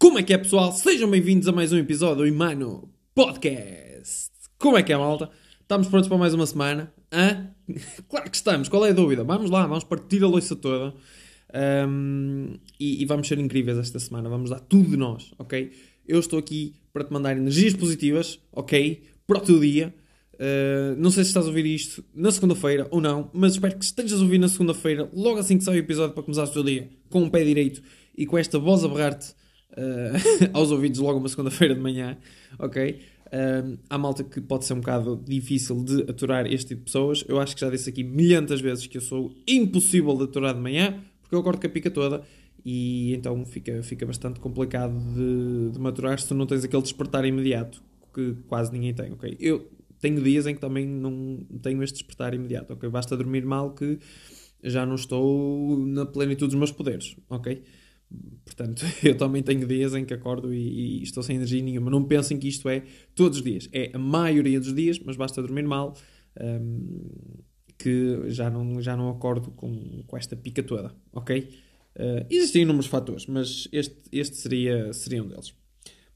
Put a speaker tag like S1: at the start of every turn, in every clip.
S1: Como é que é, pessoal? Sejam bem-vindos a mais um episódio do Imano Podcast. Como é que é, malta? Estamos prontos para mais uma semana? Hã? Claro que estamos. Qual é a dúvida? Vamos lá, vamos partir a loiça toda. Um, e, e, vamos ser incríveis esta semana. Vamos dar tudo de nós, ok? Eu estou aqui para te mandar energias positivas, ok? Para o teu dia. Uh, não sei se estás a ouvir isto na segunda-feira ou não, mas espero que estejas a ouvir na segunda-feira, logo assim que sai o episódio para começar o teu dia, com o pé direito e com esta voz a berrar-te uh, aos ouvidos logo uma segunda-feira de manhã, ok? Uh, há malta que pode ser um bocado difícil de aturar este tipo de pessoas. Eu acho que já disse aqui milhentas vezes que eu sou impossível de aturar de manhã, porque eu acordo com a pica toda e então fica, fica bastante complicado de, de maturar se tu não tens aquele despertar imediato que quase ninguém tem, ok? Eu tenho dias em que também não tenho este despertar imediato, ok? Basta dormir mal que já não estou na plenitude dos meus poderes, ok? Portanto, eu também tenho dias em que acordo e, e, estou sem energia nenhuma. Não pensem que isto é todos os dias. É a maioria dos dias, mas basta dormir mal um, que já não, já não acordo com, com esta pica toda, ok? Uh, existem inúmeros fatores, mas este, este seria, seria um deles.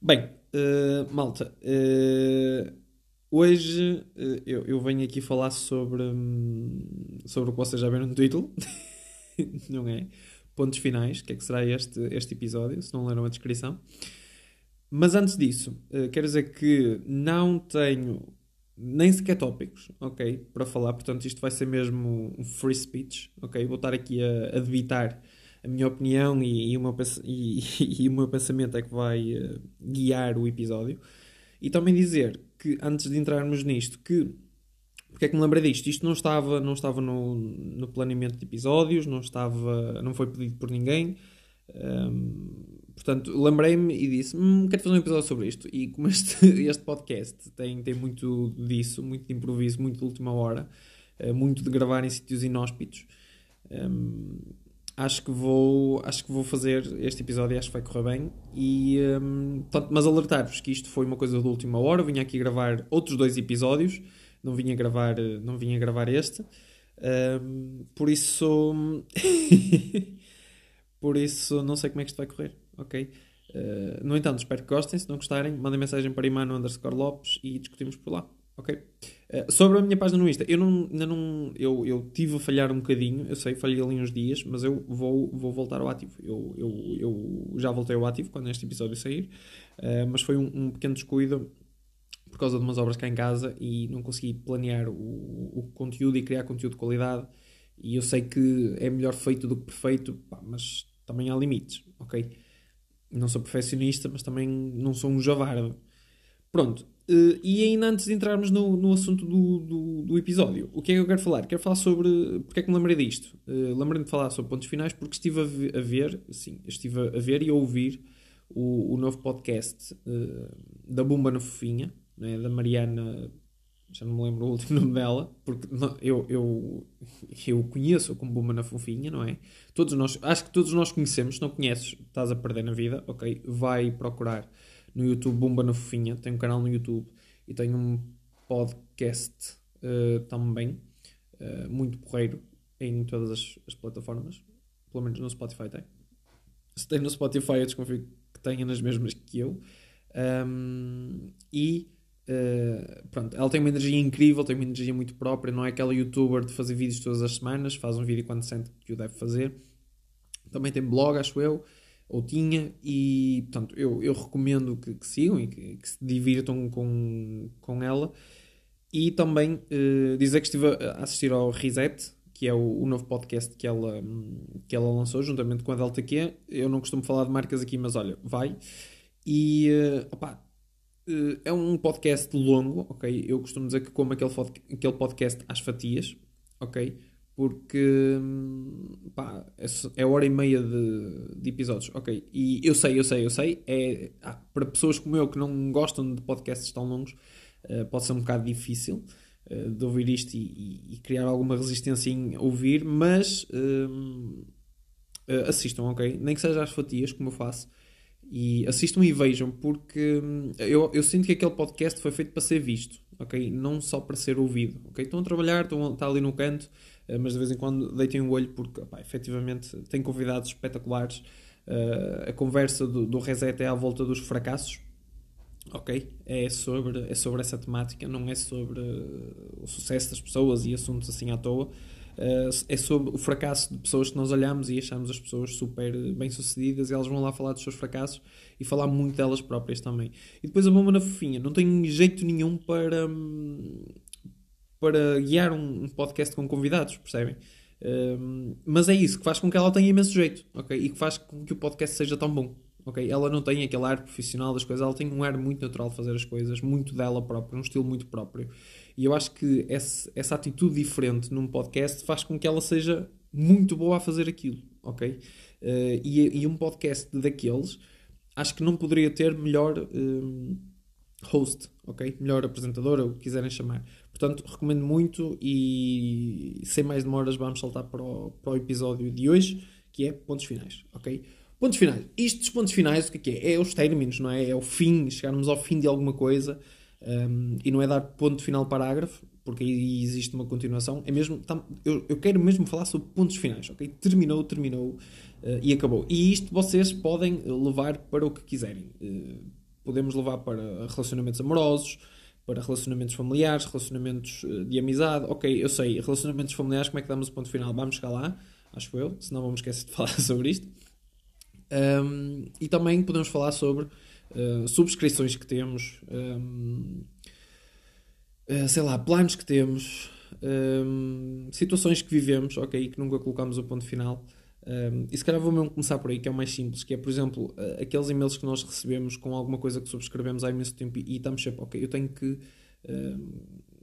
S1: Bem, uh, malta, uh, Hoje eu, eu venho aqui falar sobre, hum, sobre o que vocês já viram no título, não é? Pontos finais, que é que será este, este episódio, se não leram a descrição. Mas antes disso, eh, quero dizer que não tenho nem sequer tópicos, ok? Para falar, portanto, isto vai ser mesmo um free speech, ok? Vou estar aqui a, a debitar a minha opinião e, e, o meu, e, e, o meu pensamento é que vai uh, guiar o episódio. E também dizer que, antes de entrarmos nisto, que porque é que me lembrei disto? Isto não estava, não estava no, no planeamento de episódios, não estava, não foi pedido por ninguém. Um, portanto, lembrei-me e disse: hum, quero fazer um episódio sobre isto. E como este, este podcast tem, tem muito disso, muito de improviso, muito de última hora, uh, muito de gravar em sítios inóspitos, um, acho que vou acho que vou fazer este episódio acho que vai correr bem e um, portanto, mas alertar-vos que isto foi uma coisa de última hora vim aqui gravar outros dois episódios não vim a gravar não vim a gravar este um, por isso por isso não sei como é que isto vai correr ok uh, no entanto espero que gostem se não gostarem mandem mensagem para Imano underscore Lopes e discutimos por lá Ok? Uh, sobre a minha página no Insta, eu não, ainda não. Eu, eu tive a falhar um bocadinho, eu sei, falhei ali uns dias, mas eu vou, vou voltar ao ativo. Eu, eu, eu já voltei ao ativo quando este episódio sair, uh, mas foi um, um, pequeno descuido por causa de umas obras cá em casa e não consegui planear o, o conteúdo e criar conteúdo de qualidade. E eu sei que é melhor feito do que perfeito, pá, mas também há limites, ok? Não sou perfeccionista, mas também não sou um javardo. Pronto, Uh, e ainda antes de entrarmos no, no assunto do, do, do, episódio, o que é que eu quero falar? Quero falar sobre. Porque é que me lembrei disto? Uh, Lembrei-me de falar sobre pontos finais porque estive a, a ver, sim, estive a ver e a ouvir o, o novo podcast uh, da Bumba na Fofinha, né, da Mariana. Já não me lembro o último nome dela, porque eu, eu, eu conheço como Bumba na Fofinha, não é? Todos nós, acho que todos nós conhecemos, se não conheces, estás a perder na vida, ok? Vai procurar no YouTube Bumba na Fofinha, tem um canal no YouTube e tem um podcast uh, também, uh, muito porreiro, em todas as, as, plataformas, pelo menos no Spotify tem. Se tem no Spotify, eu desconfio que tenha nas mesmas que eu. Um, e uh, pronto, ela tem uma energia incrível, tem uma energia muito própria, não é aquela youtuber de fazer vídeos todas as semanas, faz um vídeo quando sente que o deve fazer. Também tem blog, acho eu ou tinha, e portanto eu, eu recomendo que, que sigam e que, que, se divirtam com, com ela. E também uh, dizer que estive a assistir ao Reset, que é o, o, novo podcast que ela, que ela lançou juntamente com a Delta Q. Eu não costumo falar de marcas aqui, mas olha, vai. E uh, opa, uh, é um podcast longo, ok? Eu costumo dizer que como aquele, aquele podcast às fatias, ok? porque pá, é, é hora e meia de, de, episódios, ok. E eu sei, eu sei, eu sei, é, ah, para pessoas como eu que não gostam de podcasts tão longos, uh, pode ser um bocado difícil uh, de ouvir isto e, e, criar alguma resistência em ouvir, mas uh, assistam, ok? Nem que seja às fatias, como eu faço, e assistam e vejam, porque hum, eu, eu sinto que aquele podcast foi feito para ser visto, ok? Não só para ser ouvido, ok? Estão a trabalhar, estão, estão ali no canto eh, mas de vez em quando deitem o olho porque, efetivamente, tem convidados espetaculares Uh, a conversa do, do reset é à volta dos fracassos, ok? É sobre, é sobre essa temática, não é sobre o sucesso das pessoas e assuntos assim à toa. Uh, é sobre o fracasso de pessoas que nós olhamos e achamos as pessoas super bem-sucedidas e elas vão lá falar dos seus fracassos e falar muito delas próprias também. E depois a bomba na fofinha. Não tem jeito nenhum para, para guiar um podcast com convidados, percebem? Uh, mas é isso que faz com que ela tenha imenso jeito, ok? E que faz com que o podcast seja tão bom. Ok, ela não tem aquele ar profissional das coisas, ela tem um ar muito natural de fazer as coisas, muito dela própria, um estilo muito próprio. E eu acho que esse, essa atitude diferente num podcast faz com que ela seja muito boa a fazer aquilo, ok? Uh, e, e, um podcast daqueles, acho que não poderia ter melhor uh, host, ok? Melhor apresentadora, o que quiserem chamar. Portanto, recomendo muito e sem mais demoras vamos saltar para o, para o episódio de hoje, que é pontos finais, ok? Pontos finais. Isto dos pontos finais, o que é que é? É os términos, não é? É o fim, chegarmos ao fim de alguma coisa um, e não é dar ponto final parágrafo, porque aí existe uma continuação. É mesmo, eu, eu quero mesmo falar sobre pontos finais, ok? Terminou, terminou uh, e acabou. E isto vocês podem levar para o que quiserem. Uh, podemos levar para relacionamentos amorosos, para relacionamentos familiares, relacionamentos uh, de amizade. Ok, eu sei, relacionamentos familiares, como é que damos o ponto final? Vamos chegar lá, acho eu, senão vamos esquecer de falar sobre isto. Um, e também podemos falar sobre eh, subscrições que temos, um, uh, eh, sei lá, planos que temos, um, situações que vivemos, ok, que nunca colocamos o ponto final. Um, e se calhar vou mesmo começar por aí, que é o mais simples, que é, por exemplo, uh, aqueles e-mails que nós recebemos com alguma coisa que subscrevemos há imenso tempo e, e estamos sempre, ok, eu tenho que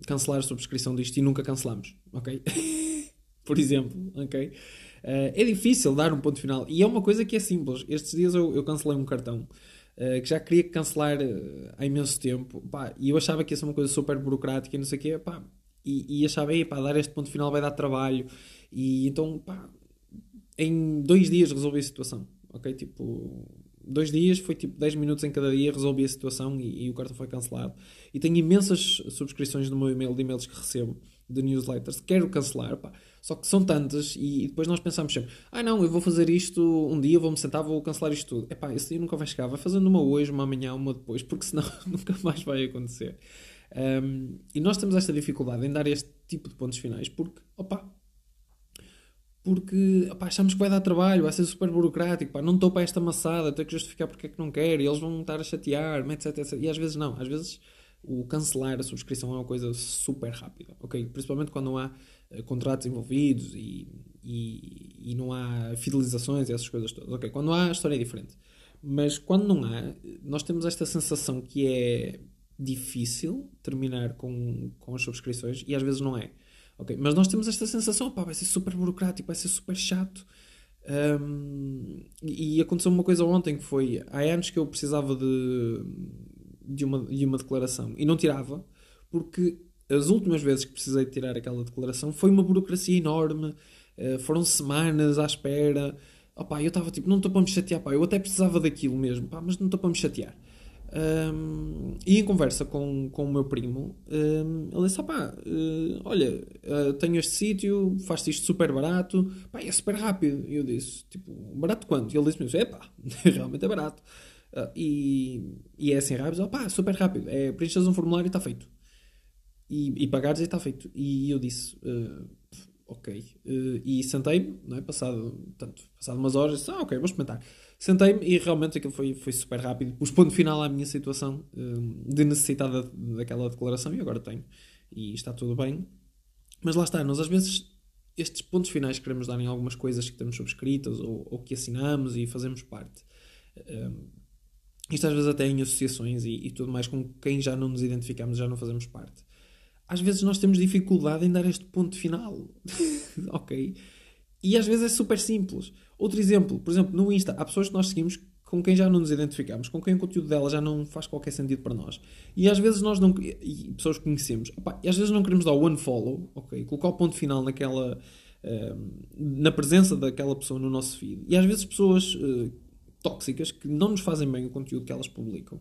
S1: cancelar a subscrição disto e nunca cancelamos, ok? por exemplo, ok? Uh, é difícil dar um ponto final e é uma coisa que é simples. Estes dias eu, eu cancelei um cartão que já queria cancelar uh, há imenso tempo pá, e eu achava que ia ser uma coisa super burocrática e não sei o quê, pá, e, e achava, pá, dar este ponto final vai dar trabalho e então, pá, em dois dias resolvi a situação, ok? Tipo, dois dias, foi tipo 10 minutos em cada dia, resolvi a situação e, e, o cartão foi cancelado. E tenho imensas subscrições no meu e-mail, de e-mails que recebo, de newsletters, quero cancelar, pá. Só que são tantas e, depois nós pensamos sempre: ah, não, eu vou fazer isto um dia, vou-me sentar, vou cancelar isto tudo. Epá, esse dia nunca vai chegar. Vai fazendo uma hoje, uma amanhã, uma depois, porque senão nunca mais vai acontecer. Um, e nós temos esta dificuldade em dar este tipo de pontos finais porque, opa, porque opa, achamos que vai dar trabalho, vai ser super burocrático, não estou para esta amassada, tenho que justificar porque é que não quero, e eles vão estar a chatear, etc, etc. E às vezes não, às vezes o cancelar a subscrição é uma coisa super rápida, ok? Principalmente quando não há contratos envolvidos e, e, e, não há fidelizações e essas coisas todas, ok? Quando há, a história é diferente. Mas quando não há, nós temos esta sensação que é difícil terminar com, com as subscrições e às vezes não é, ok? Mas nós temos esta sensação, pá, vai ser super burocrático, vai ser super chato. Um, e aconteceu uma coisa ontem que foi há anos que eu precisava de de uma, de uma declaração e não tirava, porque as últimas vezes que precisei tirar aquela declaração foi uma burocracia enorme, uh, foram semanas à espera. Opá, eu estava tipo, não estou para me chatear, pá, eu até precisava daquilo mesmo, pá, mas não estou para me chatear. Um, e em conversa com, com o meu primo, um, ele disse: pá, uh, olha, uh, tenho este sítio, faz isto super barato, pá, é super rápido. E eu disse: tipo, barato quanto? E ele disse-me: é pá, realmente é barato. Uh, e, e é assim rápido, opá, super rápido. É, preenches um formulário e está feito. E, e pagares e está feito. E eu disse, uh, ok. Uh, e sentei-me, não é? Passado, tanto, passado umas horas, disse, ah, ok, vou experimentar. Sentei-me e realmente aquilo foi, foi super rápido. Pus ponto final à minha situação de necessitar da, daquela declaração e agora tenho. E está tudo bem. Mas lá está, nós às vezes estes pontos finais que queremos dar em algumas coisas que temos subscritas ou, ou que assinamos e fazemos parte. Isto às vezes até em associações e, e, tudo mais com quem já não nos identificamos, já não fazemos parte. Às vezes nós temos dificuldade em dar este ponto final. ok? E às vezes é super simples. Outro exemplo, por exemplo, no Insta, há pessoas que nós seguimos com quem já não nos identificamos, com quem o conteúdo dela já não faz qualquer sentido para nós. E às vezes nós não. E pessoas que conhecemos. Opa, e às vezes não queremos dar o unfollow, ok? Colocar o ponto final naquela. Uh, na presença daquela pessoa no nosso feed. E às vezes pessoas uh, tóxicas que não nos fazem bem o conteúdo que elas publicam.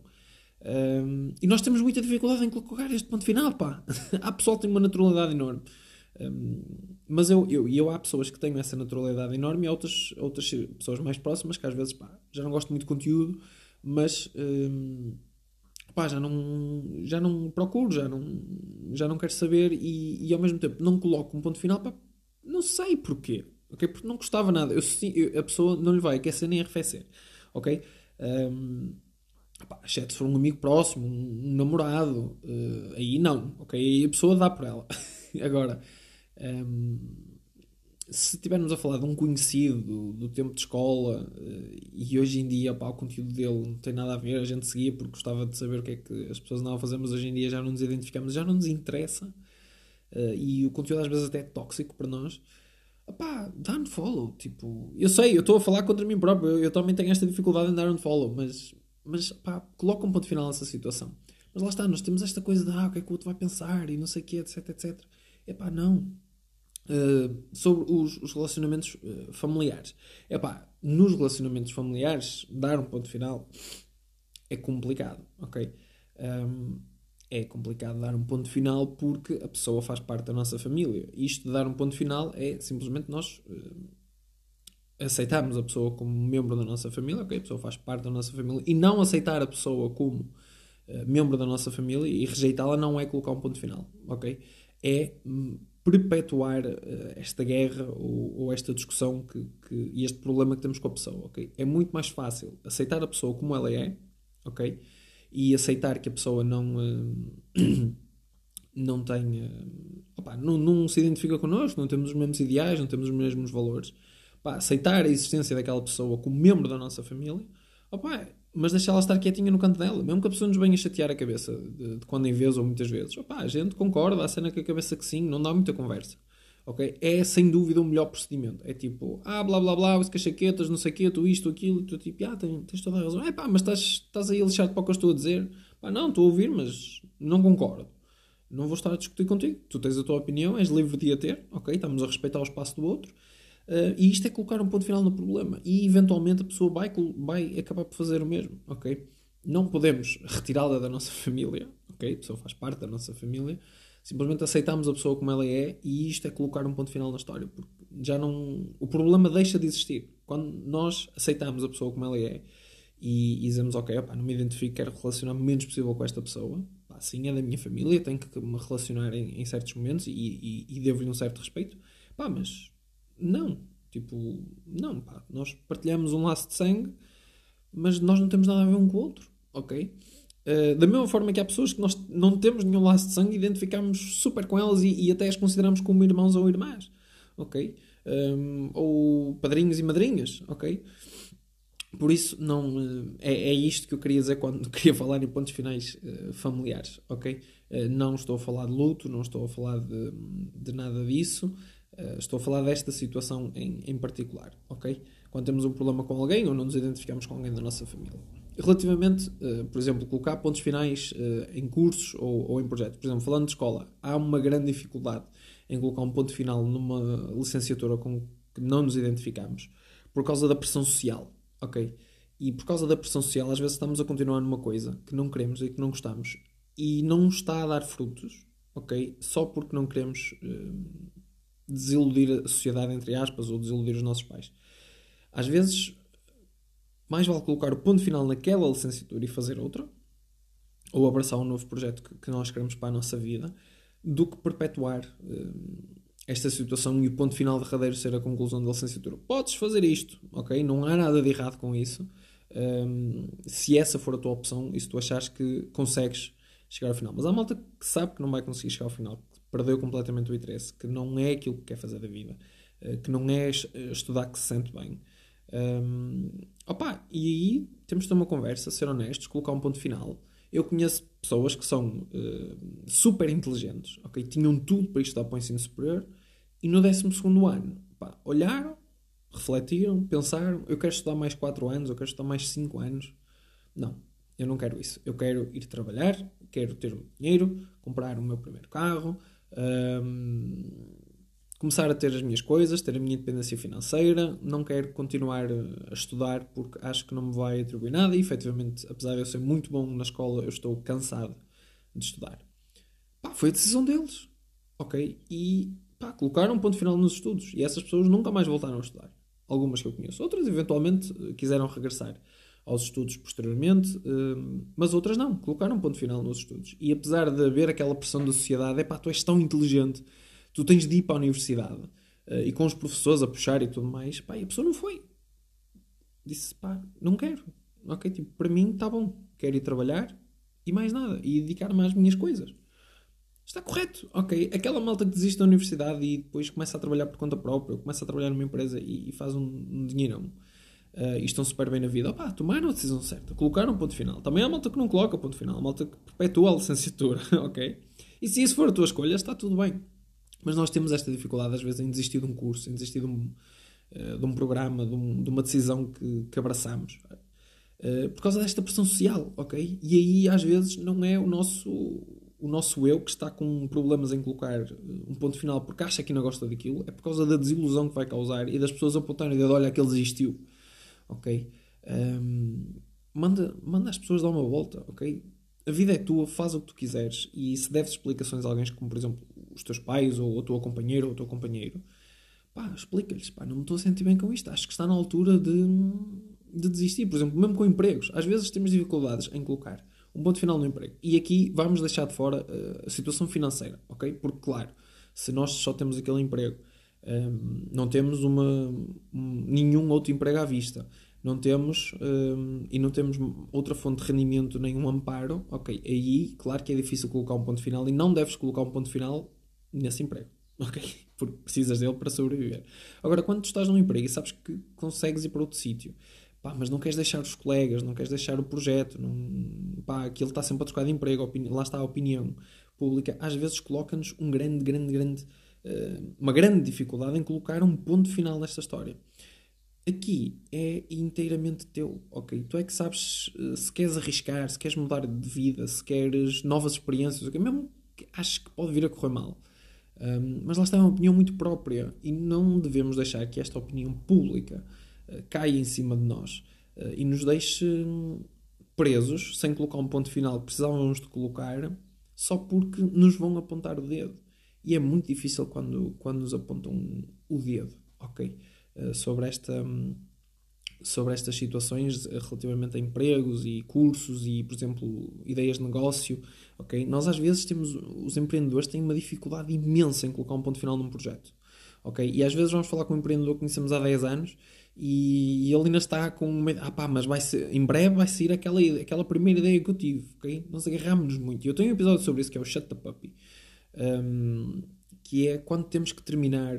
S1: Um, e nós temos muita dificuldade em colocar este ponto final, pá. Há pessoal que tem uma naturalidade enorme. Um, mas eu, eu, eu há pessoas que têm essa naturalidade enorme e há outras, outras pessoas mais próximas que às vezes pá, já não gosto muito de conteúdo, mas um, pá, já, não, já não procuro, já não, já não quero saber e, e ao mesmo tempo não coloco um ponto final, pá, não sei porquê? Porque não gostava nada, eu, eu, a pessoa não lhe vai aquecer nem arrefecer, ok? Um, pá, exceto se for um amigo próximo, um, um namorado, uh, aí não, ok? Aí a pessoa dá por ela. Agora um, se estivermos a falar de um conhecido do, do tempo de escola uh, e hoje em dia pá, o conteúdo dele não tem nada a ver, a gente seguia porque gostava de saber o que é que as pessoas fazer, mas hoje em dia já não nos identificamos, já não nos interessa uh, e o conteúdo às vezes até é tóxico para nós. Pá, dá unfollow. Tipo, eu sei, eu estou a falar contra mim próprio, eu, eu, também tenho esta dificuldade em dar unfollow, mas, mas pá, coloca um ponto final nessa situação. Mas lá está, nós temos esta coisa de ah, o que é que o outro vai pensar e não sei o que, etc, etc. Epá, não. Uh, sobre os, os relacionamentos uh, familiares. Epá, nos relacionamentos familiares, dar um ponto final é complicado, ok? Um, é complicado dar um ponto final porque a pessoa faz parte da nossa família. Isto de dar um ponto final é simplesmente nós uh, aceitarmos a pessoa como membro da nossa família, ok? A pessoa faz parte da nossa família e não aceitar a pessoa como membro da nossa família e rejeitá-la não é colocar um ponto final, ok? é perpetuar uh, esta guerra ou, ou, esta discussão que, que, e este problema que temos com a pessoa, ok? É muito mais fácil aceitar a pessoa como ela é, ok? E aceitar que a pessoa não uh, não uh, opa, não, não se identifica connosco, não temos os mesmos ideais, não temos os mesmos valores. Opa, aceitar a existência daquela pessoa como membro da nossa família, opa, mas deixá-la estar quietinha no canto dela, mesmo que a pessoa nos venha chatear a cabeça de, de quando em vez ou muitas vezes. Opa, a gente concorda, a cena com a cabeça que sim, não dá muita conversa. Ok? É sem dúvida o melhor procedimento. É tipo, ah, blá blá blá, as chaquetas, não sei o quê, tu isto, aquilo, tu tipo, ah, tens, tens toda a razão. É pá, mas estás, estás aí a lixar-te para o que eu estou a dizer. Pá, não, estou a ouvir, mas não concordo. Não vou estar a discutir contigo. Tu tens a tua opinião, és livre de a ter, ok? Estamos a respeitar o espaço do outro. Uh, e isto é colocar um ponto final no problema. E eventualmente a pessoa vai, vai acabar por fazer o mesmo, ok? Não podemos retirá-la da nossa família, ok? A pessoa faz parte da nossa família. Simplesmente aceitamos a pessoa como ela é e isto é colocar um ponto final na história. Porque já não... O problema deixa de existir. Quando nós aceitamos a pessoa como ela é e, e dizemos, ok, opa, não me identifico, quero relacionar o menos possível com esta pessoa. Sim, é da minha família, tenho que me relacionar em, em certos momentos e, e, e devo-lhe um certo respeito. Pá, mas não. Tipo, não, pá. Nós partilhamos um laço de sangue, mas nós não temos nada a ver um com o outro, ok? Uh, da mesma forma que há pessoas que nós não temos nenhum laço de sangue, identificamos super com elas e, e até as consideramos como irmãos ou irmãs, ok? Um, ou padrinhos e madrinhas, ok? Por isso, não, uh, é, é isto que eu queria dizer quando queria falar em pontos finais uh, familiares, ok? não estou a falar de luto, não estou a falar de, de nada disso. Uh, estou a falar desta situação em, em particular, ok? Quando temos um problema com alguém ou não nos identificamos com alguém da nossa família. Relativamente, uh, por exemplo, colocar pontos finais uh, em cursos ou, ou, em projetos. Por exemplo, falando de escola, há uma grande dificuldade em colocar um ponto final numa licenciatura com que não nos identificamos por causa da pressão social, ok? E por causa da pressão social, às vezes estamos a continuar numa coisa que não queremos e que não gostamos e não está a dar frutos, ok? Só porque não queremos desiludir a sociedade, entre aspas, ou desiludir os nossos pais. Às vezes, mais vale colocar o ponto final naquela licenciatura e fazer outra, ou abraçar um novo projeto que, que nós queremos para a nossa vida, do que perpetuar uh, esta situação e o ponto final derradeiro ser a conclusão da licenciatura. Podes fazer isto, ok? Não há nada de errado com isso. Um, se essa for a tua opção e se tu achares que consegues chegar ao final. Mas há malta que sabe que não vai conseguir chegar ao final, perdeu completamente o interesse, que não é aquilo que quer fazer da vida, eh, que não é eh, estudar que se sente bem. Um, opa, e aí temos de ter uma conversa, ser honestos, colocar um ponto final. Eu conheço pessoas que são uh, super inteligentes, ok? Tinham tudo para estudar para o ensino superior e no 12 ano opa, olharam, refletiram, pensaram: eu quero estudar mais 4 anos, eu quero estudar mais 5 anos. Não, eu não quero isso. Eu quero ir trabalhar, quero ter o dinheiro, comprar o meu primeiro carro, um, começar a ter as minhas coisas, ter a minha independência financeira. Não quero continuar a estudar porque acho que não me vai atribuir nada e, efetivamente, apesar de eu ser muito bom na escola, eu estou cansado de estudar. Pá, foi a decisão deles. Ok? E pá, colocaram um ponto final nos estudos e essas pessoas nunca mais voltaram a estudar. Algumas que eu conheço. Outras, eventualmente, quiseram regressar aos estudos posteriormente, uh, mas outras não. Colocaram um ponto final nos estudos. E apesar de haver aquela pressão da sociedade, é pá, tu és tão inteligente, tu tens de ir para a universidade uh, e com os professores a puxar e tudo mais, pá, e a pessoa não foi. Disse, pá, não quero. Ok, tipo, para mim está bom. Quero ir trabalhar e mais nada. E dedicar-me às minhas coisas. Está correto, ok. Aquela malta que desiste da universidade e depois começa a trabalhar por conta própria, começa a trabalhar numa empresa e, e faz um, um dinheirão uh, e estão super bem na vida, opá, tomaram a decisão certa, colocaram um ponto final. Também há malta que não coloca ponto final, malta que perpetua a licenciatura, ok? E se isso for a tua escolha, está tudo bem. Mas nós temos esta dificuldade às vezes em desistir de um curso, em desistir de um, uh, de um programa, de, um, de, uma decisão que, que abraçamos. Uh, por causa desta pressão social, ok? E aí às vezes não é o nosso o nosso eu que está com problemas em colocar um ponto final porque acha que não gosta daquilo, é por causa da desilusão que vai causar e das pessoas apontarem o dedo, olha, aquele desistiu ok? Um, manda, manda as pessoas dar uma volta, ok? A vida é tua, faz o que tu quiseres e se deves explicações a alguém, como por exemplo os teus pais ou o teu companheiro ou o teu companheiro, pá, explica-lhes, pá, não me estou a sentir bem com isto, acho que está na altura de, de desistir. Por exemplo, mesmo com empregos, às vezes temos dificuldades em colocar um ponto final no emprego. E aqui vamos deixar de fora uh, a situação financeira, ok? Porque, claro, se nós só temos aquele emprego não temos uma, um, nenhum outro emprego à vista. Não temos um, e não temos outra fonte de rendimento, nenhum amparo. Ok, aí, claro que é difícil colocar um ponto final e não deves colocar um ponto final nesse emprego. Ok? Porque precisas dele para sobreviver. Agora, quando tu estás num emprego e sabes que consegues ir para outro sítio, pá, mas não queres deixar os colegas, não queres deixar o projeto, não, pá, aquilo está sempre a trocar de emprego, lá está a opinião pública, às vezes coloca-nos um grande, grande, grande uma grande dificuldade em colocar um ponto final nesta história. Aqui é inteiramente teu, ok? Tu é que sabes eh, se queres arriscar, se queres mudar de vida, se queres novas experiências, okay? mesmo que acho que pode vir a correr mal. Um, mas lá está é uma opinião muito própria e não devemos deixar que esta opinião pública uh, caia em cima de nós uh, e nos deixe presos sem colocar um ponto final que precisávamos de colocar só porque nos vão apontar o dedo. E é muito difícil quando, quando nos apontam o dedo, ok? Uh, sobre, esta, sobre estas situações relativamente a empregos e cursos e, por exemplo, ideias de negócio, ok? Nós às vezes temos, os empreendedores têm uma dificuldade imensa em colocar um ponto final num projeto, ok? E às vezes vamos falar com um empreendedor que conhecemos há 10 anos e ele ainda está com uma ah pá, mas vai ser, em breve vai sair aquela, aquela primeira ideia que eu tive, ok? Nós agarramos-nos muito. Eu tenho um episódio sobre isso que é o Shut the Puppy um, que é quando temos que terminar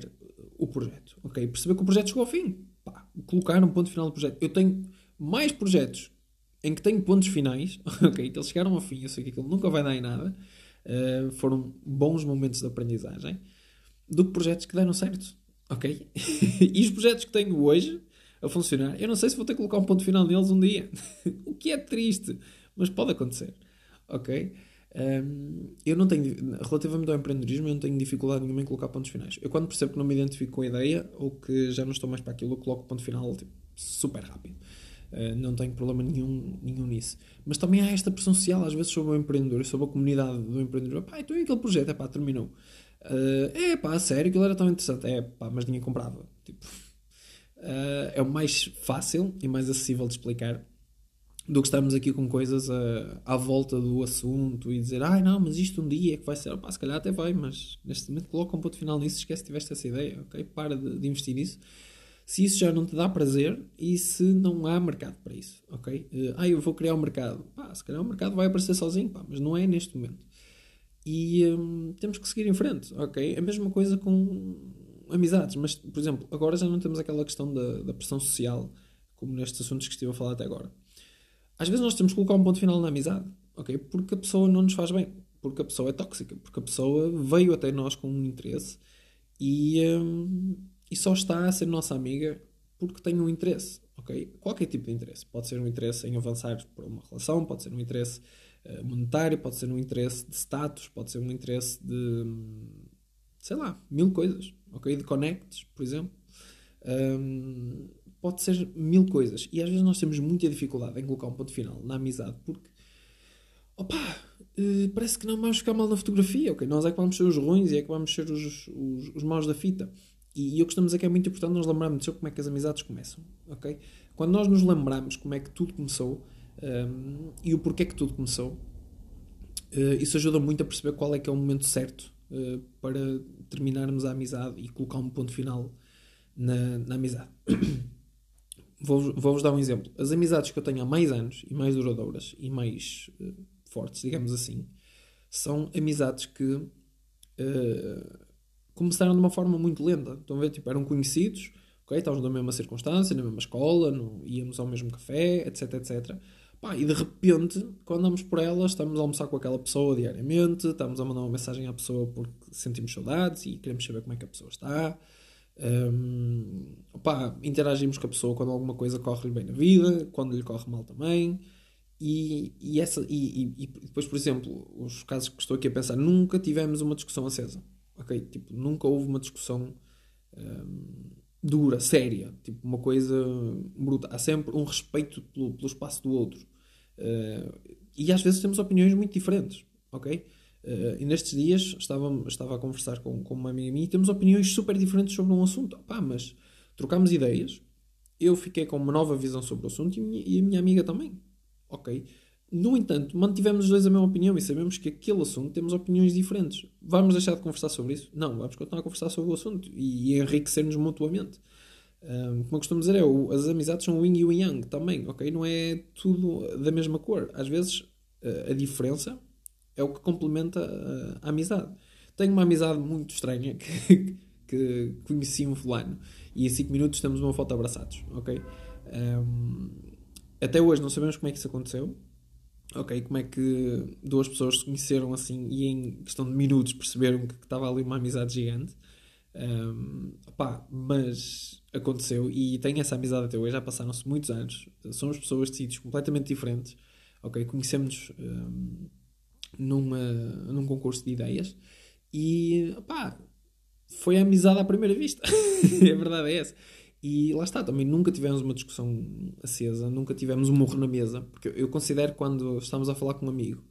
S1: o projeto. Ok? Perceber que o projeto chegou ao fim. Pá, colocar um ponto final do projeto. Eu tenho mais projetos em que tenho pontos finais, ok? Que eles chegaram ao fim, eu sei que aquilo nunca vai dar em nada. Uh, foram bons momentos de aprendizagem. Do que projetos que deram certo. Ok? e os projetos que tenho hoje a funcionar, eu não sei se vou ter que colocar um ponto final neles um dia. o que é triste, mas pode acontecer. Ok? Um, eu não tenho, relativamente ao empreendedorismo, eu não tenho dificuldade nenhuma em colocar pontos finais. Eu, quando percebo que não me identifico com a ideia ou que já não estou mais para aquilo, eu coloco ponto final tipo, super rápido. Uh, não tenho problema nenhum, nenhum nisso. Mas também há esta pressão social, às vezes, sobre o empreendedor e sobre a comunidade do empreendedor. Pá, então aquele projeto, é pá, terminou. Uh, é pá, sério, aquilo era tão interessante. É pá, mas ninguém comprava. Tipo, uh, é o mais fácil e mais acessível de explicar do que estarmos aqui com coisas a, à volta do assunto e dizer, ai ah, não, mas isto um dia é que vai ser, pá, se calhar até vai, mas neste momento coloca um ponto final nisso, esquece que tiveste essa ideia, ok? Para de, de, investir nisso. Se isso já não te dá prazer e se não há mercado para isso, ok? Uh, ah, eu vou criar um mercado, pá, se calhar o mercado vai aparecer sozinho, pá, mas não é neste momento. E um, temos que seguir em frente, ok? A mesma coisa com amizades, mas, por exemplo, agora já não temos aquela questão da, da pressão social, como nestes assuntos que estive a falar até agora às vezes nós temos que colocar um ponto final na amizade, ok? Porque a pessoa não nos faz bem, porque a pessoa é tóxica, porque a pessoa veio até nós com um interesse e, um, e só está a ser nossa amiga porque tem um interesse, ok? Qualquer tipo de interesse. Pode ser um interesse em avançar por uma relação, pode ser um interesse uh, monetário, pode ser um interesse de status, pode ser um interesse de, sei lá, mil coisas, ok? De connects, por exemplo. Um, pode ser mil coisas. E às vezes nós temos muita dificuldade em colocar um ponto final na amizade, porque opa, uh, parece que não vamos ficar mal na fotografia, ok? Nós é que vamos ser os ruins e é que vamos ser os, os, os maus da fita. E, e eu costumo dizer que é muito importante nós lembrarmos de como é que as amizades começam, ok? Quando nós nos lembramos como é que tudo começou um, e o porquê que tudo começou, uh, isso ajuda muito a perceber qual é que é o momento certo uh, para terminarmos a amizade e colocar um ponto final na, na amizade. Vou-vos vou dar um exemplo. As amizades que eu tenho há mais anos e mais duradouras e mais uh, fortes, digamos assim, são amizades que uh, começaram de uma forma muito lenta. Estão a ver? Tipo, eram conhecidos, ok? Estávamos na mesma circunstância, na mesma escola, no, íamos ao mesmo café, etc, etc. Pá, e de repente, quando andamos por elas, estamos a almoçar com aquela pessoa diariamente, estamos a mandar uma mensagem à pessoa porque sentimos saudades e queremos saber como é que a pessoa está. Um, interagimos com a pessoa quando alguma coisa corre-lhe bem na vida, quando lhe corre mal também. E, e, essa, e, e, depois, por exemplo, os casos que estou aqui a pensar, nunca tivemos uma discussão acesa. Ok? Tipo, nunca houve uma discussão um, dura, séria. Tipo, uma coisa bruta. Há sempre um respeito pelo, pelo espaço do outro. Uh, e às vezes temos opiniões muito diferentes. Ok? Uh, e nestes dias estava, estava a conversar com, com uma amiga minha e temos opiniões super diferentes sobre um assunto. Pá, mas trocámos ideias, eu fiquei com uma nova visão sobre o assunto e, e a minha amiga também. Ok? No entanto, mantivemos os dois a mesma opinião e sabemos que aquele assunto temos opiniões diferentes. Vamos deixar de conversar sobre isso? Não, vamos continuar a conversar sobre o assunto e enriquecer-nos mutuamente. Um, como eu costumo dizer, é, as amizades são o yin e o yang também, ok? Não é tudo da mesma cor. Às vezes a diferença é o que complementa a, a amizade. Tenho uma amizade muito estranha que, que conheci um fulano e em 5 minutos temos uma foto abraçados, ok? Um, até hoje não sabemos como é que isso aconteceu, ok? Como é que duas pessoas se conheceram assim e em questão de minutos perceberam que, estava ali uma amizade gigante. Um, mas aconteceu e tenho essa amizade até hoje, já passaram-se muitos anos. Somos pessoas de sítios completamente diferentes, ok? Conhecemos. Um, numa, num concurso de ideias e pá, foi amizade à primeira vista. a verdade é essa. E lá está, também nunca tivemos uma discussão acesa, nunca tivemos um murro na mesa, porque eu considero quando estamos a falar com um amigo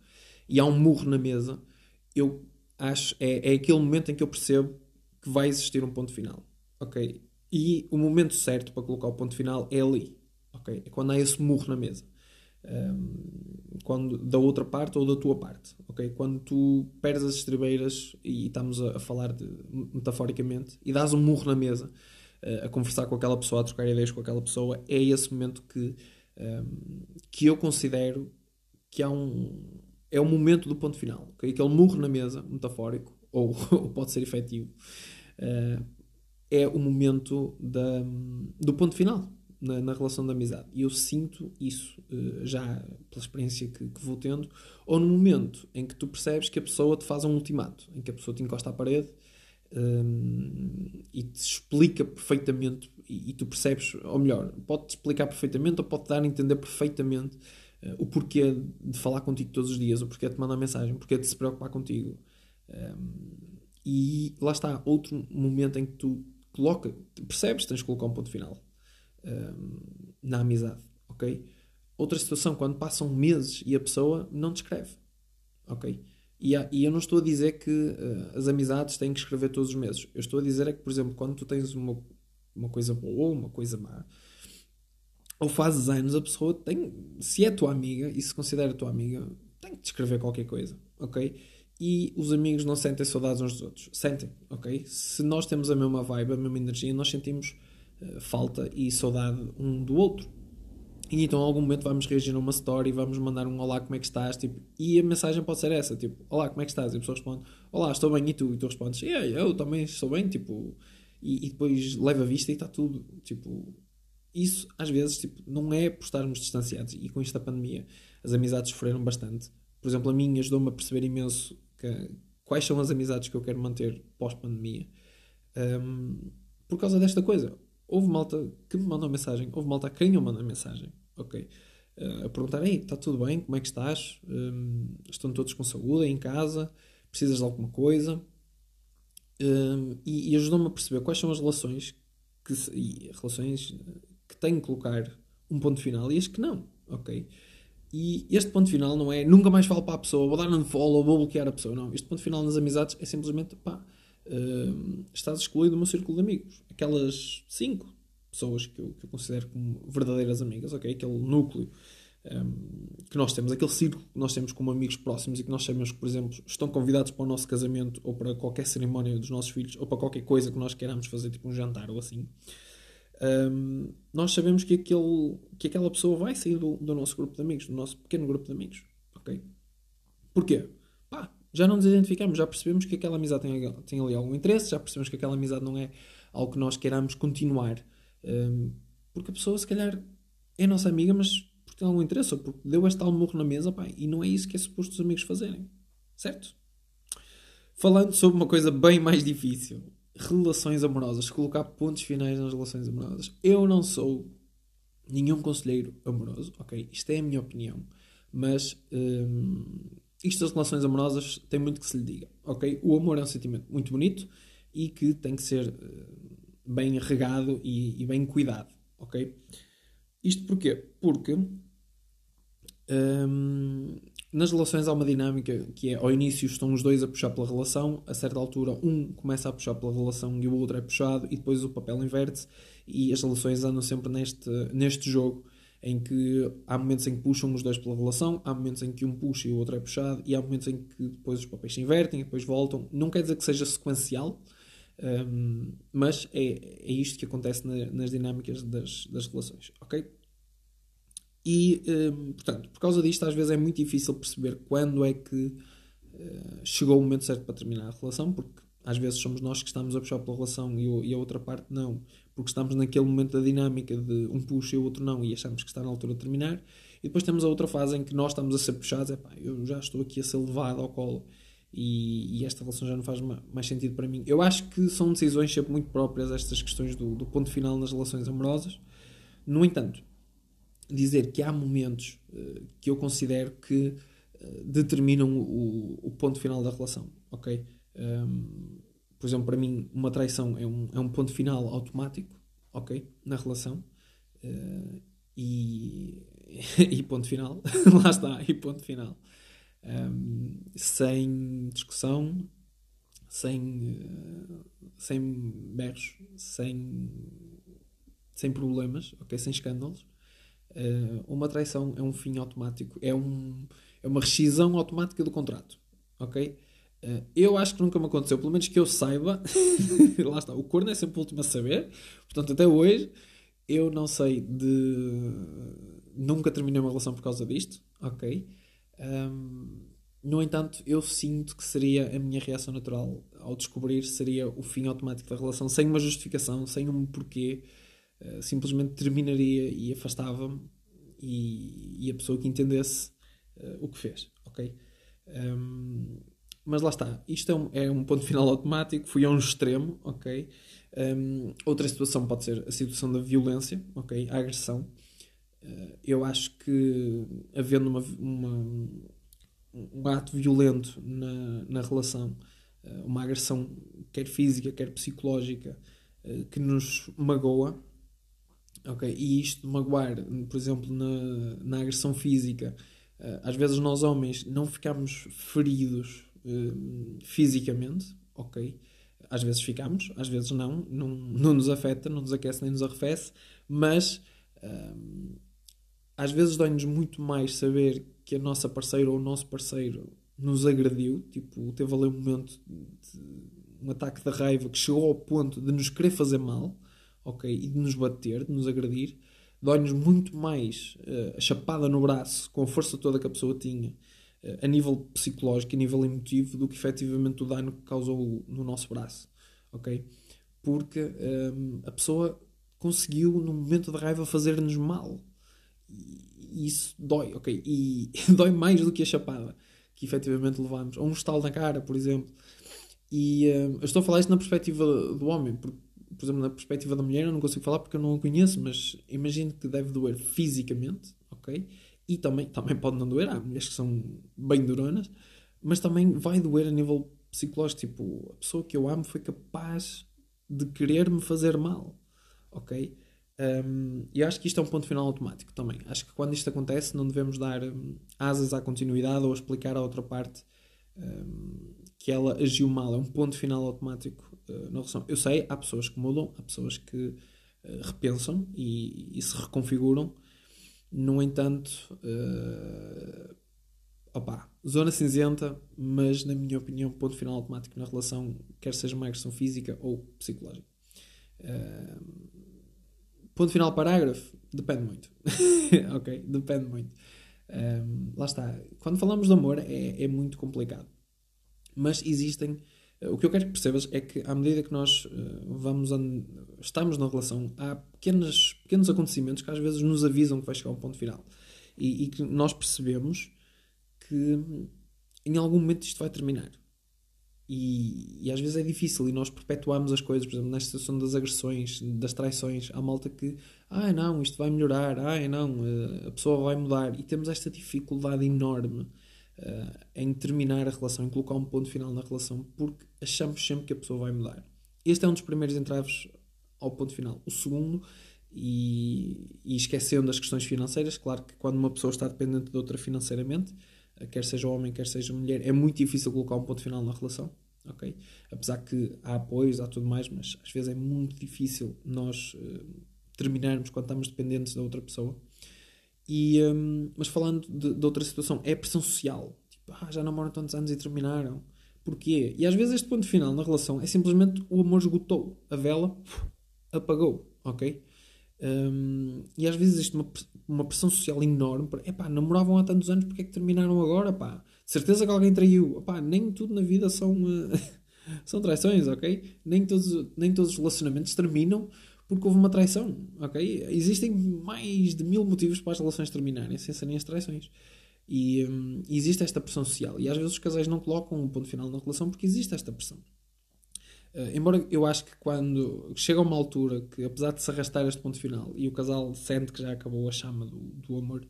S1: e há um murro na mesa, eu acho é, é aquele momento em que eu percebo que vai existir um ponto final, ok? E o momento certo para colocar o ponto final é ali, ok? É quando há esse murro na mesa quando, da outra parte ou da tua parte, ok? Quando tu perdes as estribeiras e estamos a, a falar de, metaforicamente e dás um murro na mesa uh, a conversar com aquela pessoa, a trocar ideias com aquela pessoa, é esse momento que, um, que eu considero que há um é o momento do ponto final, ok? Aquele murro na mesa, metafórico, ou, ou pode ser efetivo, uh, é o momento da, do ponto final, na, na, relação de amizade. E eu sinto isso uh, já pela experiência que, que, vou tendo, ou no momento em que tu percebes que a pessoa te faz um ultimato, em que a pessoa te encosta à parede um, ehm, e te explica perfeitamente, e, e, tu percebes, ou melhor, pode-te explicar perfeitamente ou pode-te dar a entender perfeitamente uh, o porquê de falar contigo todos os dias, o porquê de te mandar mensagem, o porquê de se preocupar contigo. Um, ehm, e lá está, outro momento em que tu coloca, percebes, tens de colocar um ponto final na amizade, ok? Outra situação, quando passam meses e a pessoa não te escreve, ok? E, há, e eu não estou a dizer que uh, as amizades têm que escrever todos os meses. Eu estou a dizer é que, por exemplo, quando tu tens uma, uma coisa boa ou uma coisa má, ou fazes anos, a pessoa tem, se é tua amiga e se considera tua amiga, tem que te escrever qualquer coisa, ok? E os amigos não sentem saudades uns dos outros. Sentem, ok? Se nós temos a mesma vibe, a mesma energia, nós sentimos falta e saudade um do outro. E então, em algum momento, vamos reagir a uma story, vamos mandar um olá, como é que estás? Tipo, e a mensagem pode ser essa: tipo, olá, como é que estás? E a pessoa responde: olá, estou bem, e tu? E tu respondes: yeah, eu também estou bem, tipo, e, e depois leva a vista e está tudo. Tipo, isso às vezes tipo, não é por estarmos distanciados. E com isto da pandemia, as amizades sofreram bastante. Por exemplo, a minha ajudou-me a perceber imenso que, quais são as amizades que eu quero manter pós-pandemia. Um, por causa desta coisa houve malta que me mandou mensagem, houve malta a quem eu mando mensagem, ok? Uh, a perguntar, ei, está tudo bem? Como é que estás? Um, estão todos com saúde em casa? Precisas de alguma coisa? Um, e, e ajudou-me a perceber quais são as relações que, e relações que tenho que colocar um ponto final e as que não, ok? E este ponto final não é nunca mais falo para a pessoa, vou dar um follow, vou bloquear a pessoa. Não. Este ponto final nas amizades é simplesmente pá, estás excluído do meu círculo de amigos. Aquelas cinco pessoas que eu, que eu considero como verdadeiras amigas, ok? Aquele núcleo um, que nós temos, aquele círculo que nós temos como amigos próximos e que nós sabemos que, por exemplo, estão convidados para o nosso casamento ou para qualquer cerimónia dos nossos filhos ou para qualquer coisa que nós queiramos fazer, tipo um jantar ou assim. Um, nós sabemos que, aquele, que aquela pessoa vai sair do, do, nosso grupo de amigos, do nosso pequeno grupo de amigos. Ok? Porquê? Já não nos identificamos, já percebemos que aquela amizade tem, tem ali algum interesse, já percebemos que aquela amizade não é algo que nós queiramos continuar. Um, porque a pessoa, se calhar, é nossa amiga, mas porque tem algum interesse ou porque deu este tal morro na mesa, pá, e não é isso que é suposto os amigos fazerem. Certo? Falando sobre uma coisa bem mais difícil relações amorosas, colocar pontos finais nas relações amorosas. Eu não sou nenhum conselheiro amoroso, ok? Isto é a minha opinião, mas hum, isto das relações amorosas tem muito que se lhe diga, ok? O amor é um sentimento muito bonito e que tem que ser uh, bem regado e, e, bem cuidado, ok? Isto porquê? Porque hum, nas relações há uma dinâmica que é ao início estão os dois a puxar pela relação, a certa altura um começa a puxar pela relação e o outro é puxado, e depois o papel inverte-se, e as relações andam sempre neste, neste jogo em que há momentos em que puxam os dois pela relação, há momentos em que um puxa e o outro é puxado, e há momentos em que depois os papéis se invertem e depois voltam. Não quer dizer que seja sequencial, um, mas é, é isto que acontece na, nas dinâmicas das, das relações, ok? E, um, portanto, por causa disto, às vezes é muito difícil perceber quando é que uh, chegou o momento certo para terminar a relação, porque às vezes somos nós que estamos a puxar pela relação e a outra parte não, porque estamos naquele momento da dinâmica de um puxa e o outro não e achamos que está na altura de terminar. E depois temos a outra fase em que nós estamos a ser puxados, é pá, eu já estou aqui a ser levado ao colo e, e, esta relação já não faz mais sentido para mim. Eu acho que são decisões sempre muito próprias estas questões do, do ponto final nas relações amorosas. No entanto, dizer que há momentos uh, que eu considero que uh, determinam o, o, ponto final da relação, ok? Um, por exemplo, para mim, uma traição é um, é um ponto final automático, ok? Na relação. Uh, e, e ponto final. Lá está, e ponto final. Um, sem discussão, sem, sem berros, sem, sem problemas, ok? Sem escândalos. Uh, uma traição é um fim automático, é, um, é uma rescisão automática do contrato. Ok? Uh, eu acho que nunca me aconteceu, pelo menos que eu saiba. lá está, o corno é sempre o último a saber. Portanto, até hoje, eu não sei de. Nunca terminei uma relação por causa disto. Ok? Um, no entanto, eu sinto que seria a minha reação natural ao descobrir seria o fim automático da relação, sem uma justificação, sem um porquê. Eh, simplesmente terminaria e afastava-me e, e, a pessoa que entendesse uh, o que fez, ok? Um, mas lá está, isto é um, é um, ponto final automático, fui a um extremo, ok? Um, outra situação pode ser a situação da violência, ok? A agressão. Uh, eu acho que havendo uma, uma, um ato violento na, na relação, uh, uma agressão quer física, quer psicológica, uh, que nos magoa, Ok, e isto de magoar, por exemplo, na, na agressão física, às vezes nós homens não ficamos feridos uh, fisicamente, ok? Às vezes ficamos, às vezes não, não, não nos afeta, não nos aquece nem nos arrefece, mas uh, às vezes dói-nos muito mais saber que a nossa parceira ou o nosso parceiro nos agrediu, tipo, teve ali um momento de um ataque de raiva que chegou ao ponto de nos querer fazer mal ok? E de nos bater, de nos agredir, dói-nos muito mais uh, a chapada no braço, com a força toda que a pessoa tinha, a nível psicológico, a nível emotivo, do que efetivamente o dano que causou no nosso braço, ok? Porque um, a pessoa conseguiu, no momento de raiva, fazer-nos mal. E isso dói, ok? E dói mais do que a chapada que efetivamente levamos. Ou um estalo na cara, por exemplo. E um, eu estou a falar isto na perspectiva do homem, porque por exemplo, na perspectiva da mulher, eu não consigo falar porque eu não a conheço, mas imagino que deve doer fisicamente, ok? E também, também pode não doer, há mulheres que são bem duronas, mas também vai doer a nível psicológico. Tipo, a pessoa que eu amo foi capaz de querer me fazer mal, ok? Um, e acho que isto é um ponto final automático também. Acho que quando isto acontece, não devemos dar um, asas à continuidade ou explicar à outra parte um, que ela agiu mal. É um ponto final automático uh, na relação. Eu sei, há pessoas que mudam, há pessoas que uh, repensam e, e, se reconfiguram. No entanto, uh, opa, zona cinzenta, mas na minha opinião, ponto final automático na relação, quer seja uma agressão física ou psicológica. Uh, ponto final parágrafo, depende muito. ok? Depende muito. Um, lá está. Quando falamos de amor é, é muito complicado. Mas existem. O que eu quero que percebas é que à medida que nós uh, vamos estamos na relação, há pequenos, pequenos acontecimentos que às vezes nos avisam que vai chegar um ponto final. E, e que nós percebemos que em algum momento isto vai terminar. E, e, às vezes é difícil e nós perpetuamos as coisas, por exemplo, nesta situação das agressões, das traições. Há malta que, ah, não, isto vai melhorar, ah, não, eh, a pessoa vai mudar. E temos esta dificuldade enorme uh, em terminar a relação, em colocar um ponto final na relação, porque achamos sempre que a pessoa vai mudar. Este é um dos primeiros entraves ao ponto final. O segundo, e, e esquecendo as questões financeiras, claro que quando uma pessoa está dependente de outra financeiramente, quer seja homem, quer seja mulher, é muito difícil colocar um ponto final na relação. ok? Apesar que há apoios, há tudo mais, mas às vezes é muito difícil nós uh, terminarmos quando estamos dependentes da outra pessoa. E, um, mas falando de, de, outra situação, é a pressão social. Tipo, ah, já namoram tantos anos e terminaram. Porquê? E às vezes este ponto final na relação é simplesmente o amor esgotou. A vela apagou, ok? Um, e às vezes existe uma, uma pressão social enorme. É pá, namoravam há tantos anos, porque é que terminaram agora? Pá, certeza que alguém traiu. Epá, nem tudo na vida são, uh, são traições, ok? Nem todos, nem todos os relacionamentos terminam porque houve uma traição, ok? Existem mais de mil motivos para as relações terminarem sem serem as traições. E um, existe esta pressão social. E às vezes os casais não colocam um ponto final na relação porque existe esta pressão. Uh, embora eu acho que quando chega uma altura que, apesar de se arrastar este ponto final e o casal sente que já acabou a chama do, do amor,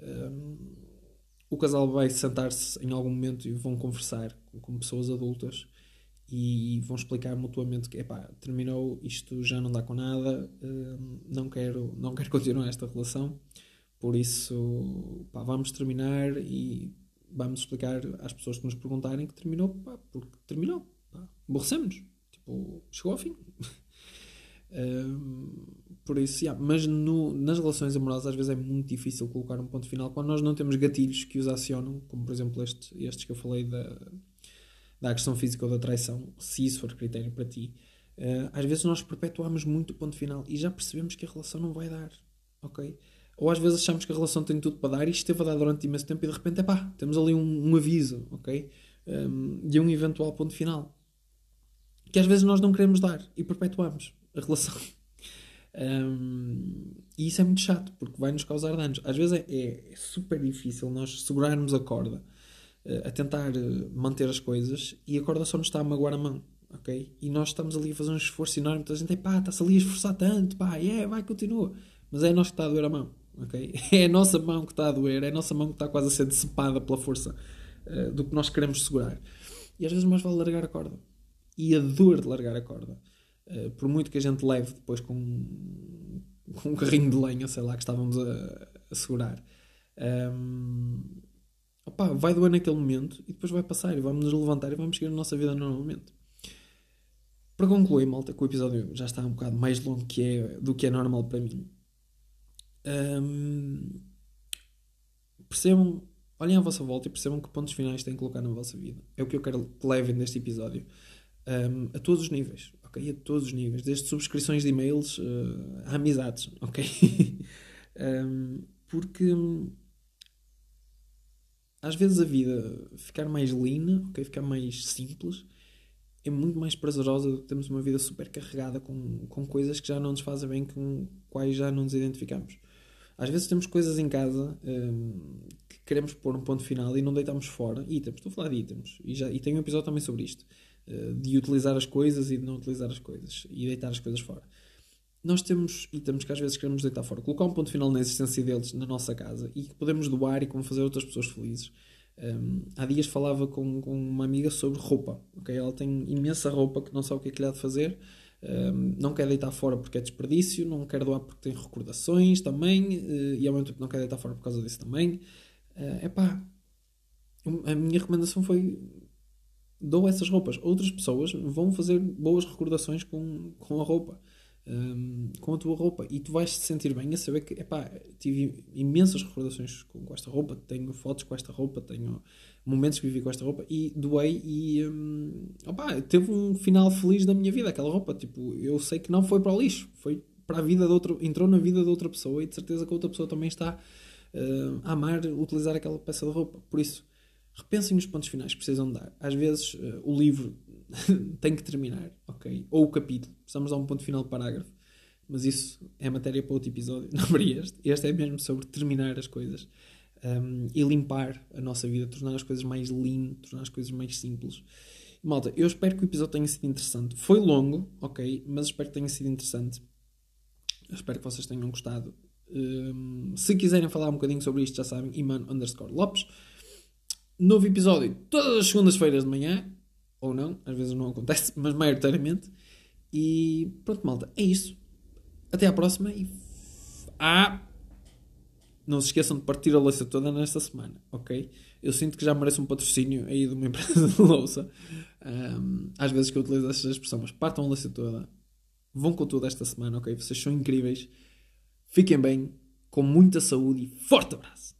S1: uh, o casal vai sentar-se em algum momento e vão conversar com, com, pessoas adultas e vão explicar mutuamente que epá, terminou, isto já não dá com nada, uh, não, quero, não quero continuar esta relação, por isso pá, vamos terminar e vamos explicar às pessoas que nos perguntarem que terminou, pá, porque terminou, aborrecemos Tipo, chegou ao fim. um, por isso, yeah. mas no, nas relações amorosas às vezes é muito difícil colocar um ponto final quando nós não temos gatilhos que os acionam, como por exemplo este, estes que eu falei da, da agressão física ou da traição, se isso for critério para ti. Uh, às vezes nós perpetuamos muito o ponto final e já percebemos que a relação não vai dar, ok? Ou às vezes achamos que a relação tem tudo para dar e esteve a dar durante imenso tempo e de repente, é pá, temos ali um, um aviso, ok? Um, de um eventual ponto final que às vezes nós não queremos dar e perpetuamos a relação. Um, e isso é muito chato porque vai nos causar danos. Às vezes é, é super difícil nós segurarmos a corda a tentar uh, manter as coisas e a corda só nos está a magoar a mão. ok? E nós estamos ali a fazer um esforço enorme. Toda a gente, pá, está-se ali a esforçar tanto, pá, é, yeah, vai, continua. Mas é nós que está a doer a mão. ok? É a nossa mão que está a doer, é a nossa mão que está quase a ser decepada pela força uh, do que nós queremos segurar. E às vezes mais vale largar a corda e a dor de largar a corda. Uh, por muito que a gente leve depois com, com um carrinho de lenha, sei lá, que estávamos a, a segurar. Um, opa, vai doer naquele momento e depois vai passar e vamos nos levantar e vamos seguir a nossa vida normalmente. Para concluir, malta, que o episódio já está um bocado mais longo que é, do que é normal para mim. Um, percebam, olhem à vossa volta e percebam que pontos finais têm que colocar na vossa vida. É o que eu quero que levem deste episódio um, a todos os níveis, ok? A todos os níveis, desde subscrições de e-mails uh, a amizades, ok? um, porque às vezes a vida ficar mais lean, ok? Ficar mais simples é muito mais prazerosa do que termos uma vida super carregada com, com coisas que já não nos fazem bem, com quais já não nos identificamos. Às vezes temos coisas em casa um, que queremos pôr um ponto final e não deitamos fora. Itens, estou a falar de itens. E, já, e tenho um episódio também sobre isto. Eh, de utilizar as coisas e de não utilizar as coisas e deitar as coisas fora. Nós temos, e temos que às vezes queremos deitar fora, colocar um ponto final na existência deles na nossa casa e que podemos doar e como fazer outras pessoas felizes. Um, há dias falava com, com uma amiga sobre roupa. Okay? Ela tem imensa roupa que não sabe o que é que lhe há de fazer. Um, não quer deitar fora porque é desperdício, não quer doar porque tem recordações também, uh, e ao mesmo tempo não quer deitar fora por causa disso também. É uh, pá, a minha recomendação foi dou essas roupas. Outras pessoas vão fazer boas recordações com, com a roupa. Um, com a tua roupa. E tu vais te sentir bem a saber que epá, tive imensas recordações com, esta roupa, tenho fotos com esta roupa, tenho momentos que vivi com esta roupa. E doei e um, opá, teve um final feliz da minha vida aquela roupa, tipo, eu sei que não foi para o lixo, foi para a vida de outra, entrou na vida de outra pessoa e de certeza que a outra pessoa também está uh, a amar utilizar aquela peça de roupa, por isso repensem nos pontos finais que precisam dar. Às vezes uh, o livro tem que terminar, ok? Ou o capítulo, precisamos dar um ponto final de parágrafo. Mas isso é matéria para outro episódio, não para este. Este é mesmo sobre terminar as coisas um, e limpar a nossa vida, tornar as coisas mais lean, tornar as coisas mais simples. Malta, eu espero que o episódio tenha sido interessante. Foi longo, ok, mas espero que tenha sido interessante. Eu espero que vocês tenham gostado. Um, se quiserem falar um bocadinho sobre isto, já sabem, Iman underscore Lopes. Novo episódio todas as segundas-feiras de manhã, ou não, às vezes não acontece, mas maioritariamente. E pronto, malta, é isso. Até à próxima e. Ah! Não se esqueçam de partir a louça toda nesta semana, ok? Eu sinto que já mereço um patrocínio aí de uma empresa de louça. Um, às vezes que eu utilizo essa expressão, mas partam a louça toda. Vão com tudo esta semana, ok? Vocês são incríveis. Fiquem bem, com muita saúde e forte abraço!